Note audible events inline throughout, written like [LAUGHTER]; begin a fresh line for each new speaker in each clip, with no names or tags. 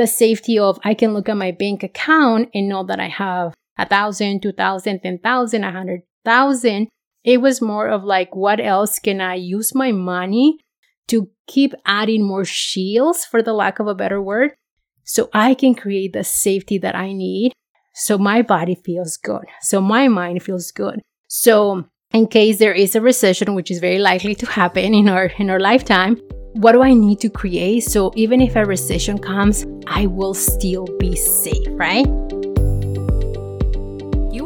the safety of I can look at my bank account and know that I have a thousand, two thousand, ten thousand, a hundred thousand. It was more of like, what else can I use my money to keep adding more shields, for the lack of a better word, so I can create the safety that I need so my body feels good, so my mind feels good. So, in case there is a recession, which is very likely to happen in our in our lifetime, what do I need to create so even if a recession comes, I will still be safe, right?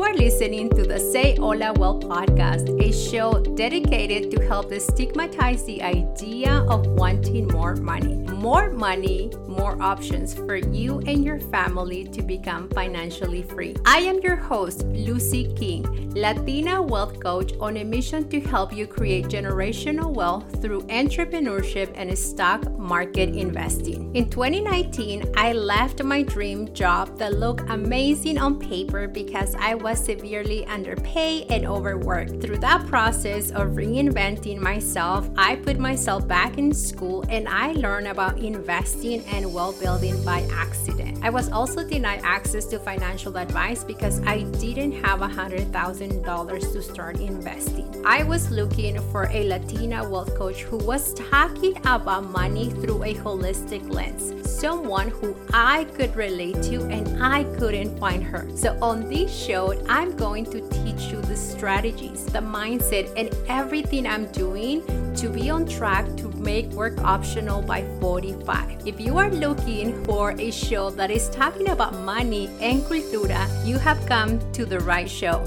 Are listening to the Say Hola Wealth podcast, a show dedicated to help destigmatize the idea of wanting more money. More money, more options for you and your family to become financially free. I am your host, Luzy King, Latina wealth coach on a mission to help you create generational wealth through entrepreneurship and stock market investing. In 2019, I left my dream job that looked amazing on paper because I was severely underpaid and overworked. Through that process of reinventing myself, I put myself back in school and I learned about investing and wealth building by accident. I was also denied access to financial advice because I didn't have $100,000 to start investing. I was looking for a Latina wealth coach who was talking about money through a holistic lens, someone who I could relate to and I couldn't find her. So on this show, I'm going to teach you the strategies, the mindset, and everything I'm doing to be on track to make work optional by 45. If you are looking for a show that is talking about money and cultura, you have come to the right show.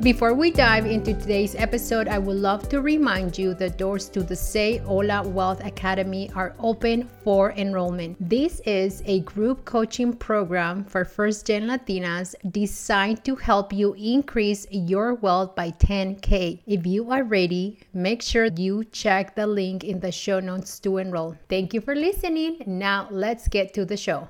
Before we dive into today's episode, I would love to remind you the doors to the Say Hola Wealth Academy are open for enrollment. This is a group coaching program for first gen Latinas designed to help you increase your wealth by 10K. If you are ready, make sure you check the link in the show notes to enroll. Thank you for listening. Now, let's get to the show.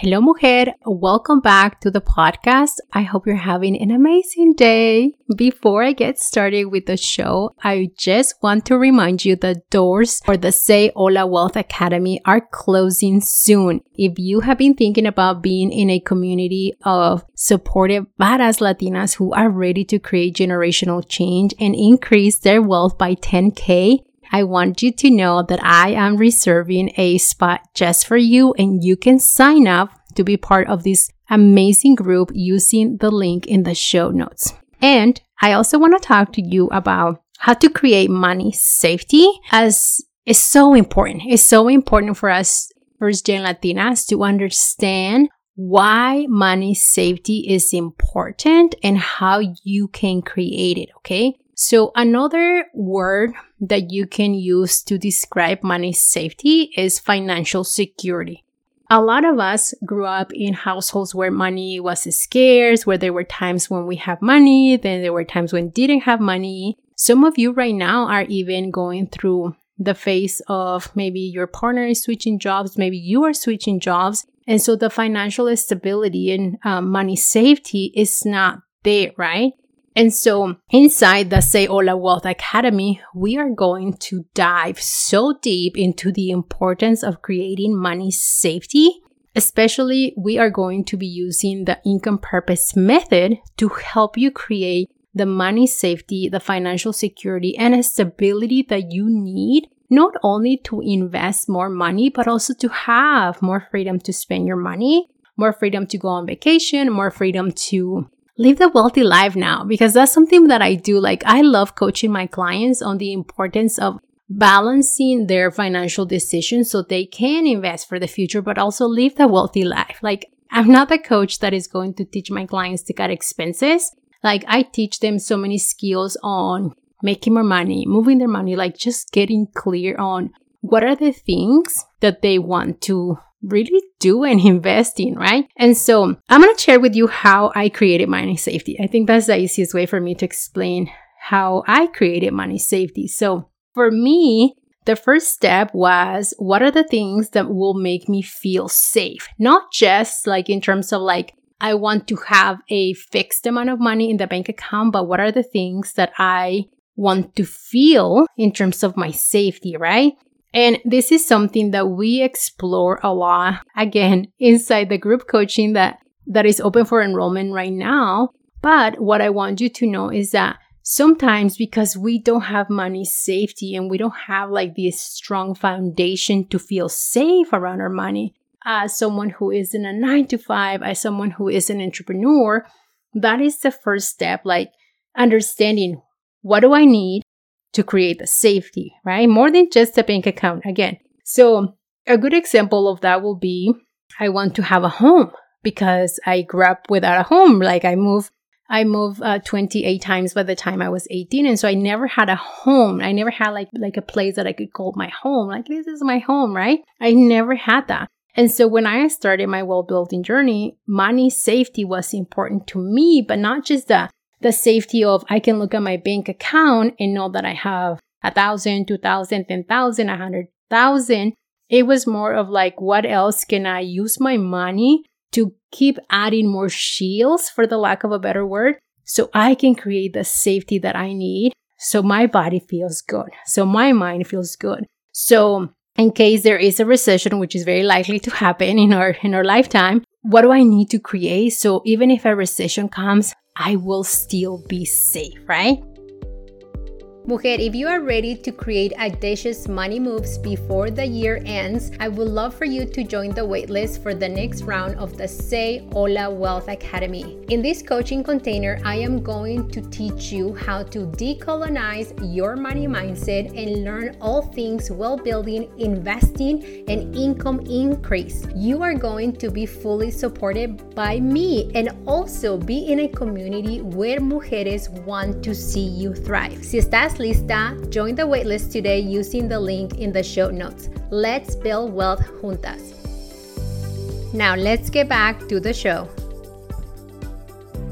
Hello, mujer. Welcome back to the podcast. I hope you're having an amazing day. Before I get started with the show, I just want to remind you the doors for the Say Hola Wealth Academy are closing soon. If you have been thinking about being in a community of supportive badass Latinas who are ready to create generational change and increase their wealth by 10K, I want you to know that I am reserving a spot just for you and you can sign up to be part of this amazing group using the link in the show notes. And I also want to talk to you about how to create money safety as is so important. It's so important for us first gen Latinas to understand why money safety is important and how you can create it. Okay. So another word that you can use to describe money safety is financial security. A lot of us grew up in households where money was scarce, where there were times when we have money, then there were times when didn't have money. Some of you right now are even going through the phase of maybe your partner is switching jobs, maybe you are switching jobs. And so the financial stability and um, money safety is not there, right? And so inside the Say Wealth Academy, we are going to dive so deep into the importance of creating money safety. Especially, we are going to be using the income purpose method to help you create the money safety, the financial security, and stability that you need not only to invest more money, but also to have more freedom to spend your money, more freedom to go on vacation, more freedom to live the wealthy life now because that's something that I do. Like, I love coaching my clients on the importance of balancing their financial decisions so they can invest for the future, but also live the wealthy life. Like, I'm not the coach that is going to teach my clients to cut expenses. Like, I teach them so many skills on making more money, moving their money, like just getting clear on what are the things that they want to really do [LAUGHS] and invest in, right? And so I'm going to share with you how I created money safety. I think that's the easiest way for me to explain how I created money safety. So for me, the first step was what are the things that will make me feel safe? Not just like in terms of like, I want to have a fixed amount of money in the bank account, but what are the things that I want to feel in terms of my safety, right? And this is something that we explore a lot again inside the group coaching that that is open for enrollment right now. But what I want you to know is that sometimes because we don't have money safety and we don't have like this strong foundation to feel safe around our money, as someone who is in a nine to five, as someone who is an entrepreneur, that is the first step, like understanding what do I need to create safety, right? More than just a bank account again. So a good example of that will be I want to have a home because I grew up without a home. Like I moved I moved uh, 28 times by the time I was 18. And so I never had a home. I never had like, like a place that I could call my home. Like this is my home, right? I never had that. And so when I started my wealth building journey, money safety was important to me, but not just the, the safety of I can look at my bank account and know that I have a thousand, two thousand, ten thousand, a hundred thousand. It was more of like, what else can I use my money to keep adding more shields, for the lack of a better word, so I can create the safety that I need so my body feels good, so my mind feels good. So, in case there is a recession, which is very likely to happen in our in our lifetime, what do I need to create so even if a recession comes, I will still be safe, right?
Mujer, if you are ready to create audacious money moves before the year ends, I would love for you to join the waitlist for the next round of the Say Hola Wealth Academy. In this coaching container, I am going to teach you how to decolonize your money mindset and learn all things wealth building, investing, and income increase. You are going to be fully supported by me and also be in a community where mujeres want to see you thrive. Si estás lista, join the waitlist today using the link in the show notes. Let's build wealth juntas. Now, let's get back to the show.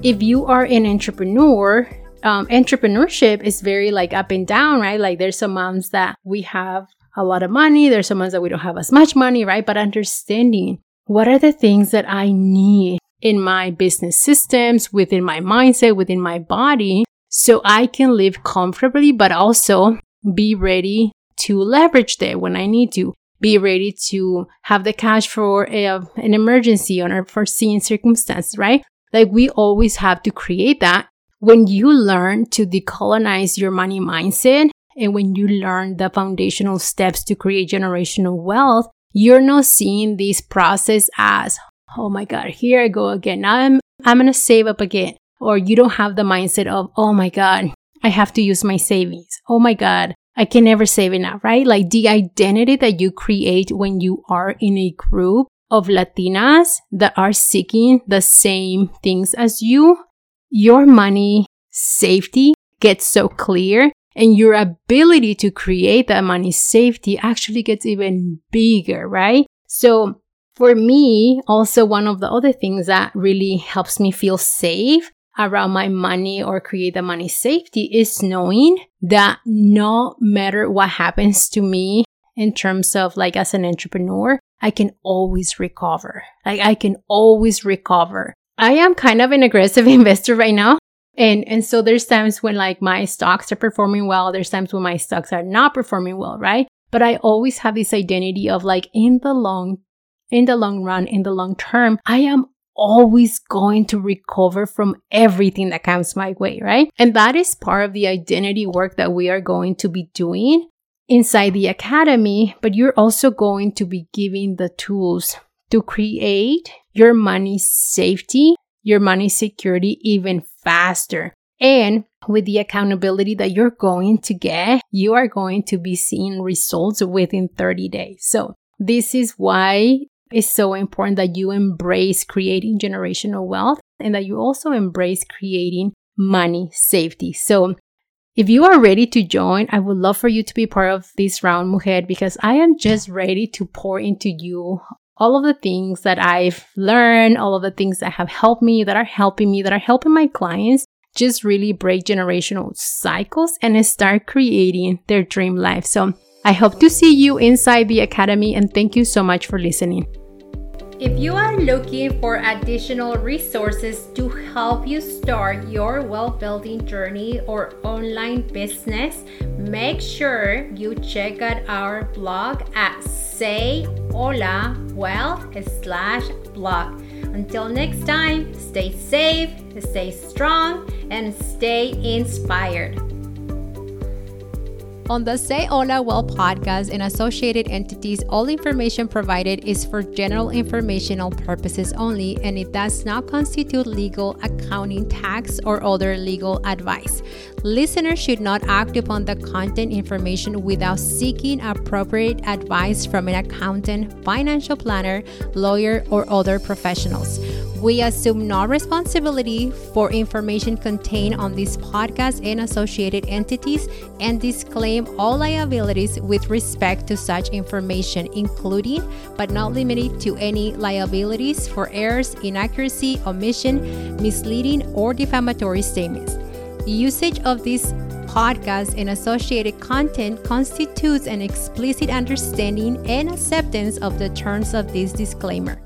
If you are an entrepreneur, um, entrepreneurship is very like up and down, right? Like there's some months that we have a lot of money, there's some months that we don't have as much money, right? But understanding what are the things that I need in my business systems, within my mindset, within my body so I can live comfortably, but also be ready to leverage that when I need to. Be ready to have the cash for a, an emergency or unforeseen circumstance, right? Like we always have to create that. When you learn to decolonize your money mindset and when you learn the foundational steps to create generational wealth, you're not seeing this process as, oh my God, here I go again. Now I'm, I'm going to save up again or you don't have the mindset of, oh my God, I have to use my savings. Oh my God, I can never save enough, right? Like the identity that you create when you are in a group of Latinas that are seeking the same things as you, your money safety gets so clear and your ability to create that money safety actually gets even bigger, right? So for me, also one of the other things that really helps me feel safe around my money or create the money safety is knowing that no matter what happens to me in terms of like as an entrepreneur, I can always recover. Like I can always recover. I am kind of an aggressive [LAUGHS] investor right now. And, and so there's times when like my stocks are performing well. There's times when my stocks are not performing well, right? But I always have this identity of like in the long, in the long run, in the long term, I am always going to recover from everything that comes my way, right? And that is part of the identity work that we are going to be doing inside the academy, but you're also going to be giving the tools to create your money safety, your money security even faster. And with the accountability that you're going to get, you are going to be seeing results within 30 days. So this is why it's so important that you embrace creating generational wealth and that you also embrace creating money safety. So, if you are ready to join, I would love for you to be part of this round, Mujer, because I am just ready to pour into you all of the things that I've learned, all of the things that have helped me, that are helping me, that are helping my clients just really break generational cycles and start creating their dream life. So, I hope to see you inside the Academy and thank you so much for listening.
If you are looking for additional resources to help you start your wealth building journey or online business, make sure you check out our blog at sayholawealth slash blog. Until next time, stay safe, stay strong, and stay inspired.
On the Say Hola Wealth podcast and associated entities, all information provided is for general informational purposes only and it does not constitute legal, accounting, tax, or other legal advice. Listeners should not act upon the content information without seeking appropriate advice from an accountant, financial planner, lawyer, or other professionals. We assume no responsibility for information contained on this podcast and associated entities and disclaim all liabilities with respect to such information, including but not limited to any liabilities for errors, inaccuracy, omission, misleading, or defamatory statements. Usage of this podcast and associated content constitutes an explicit understanding and acceptance of the terms of this disclaimer.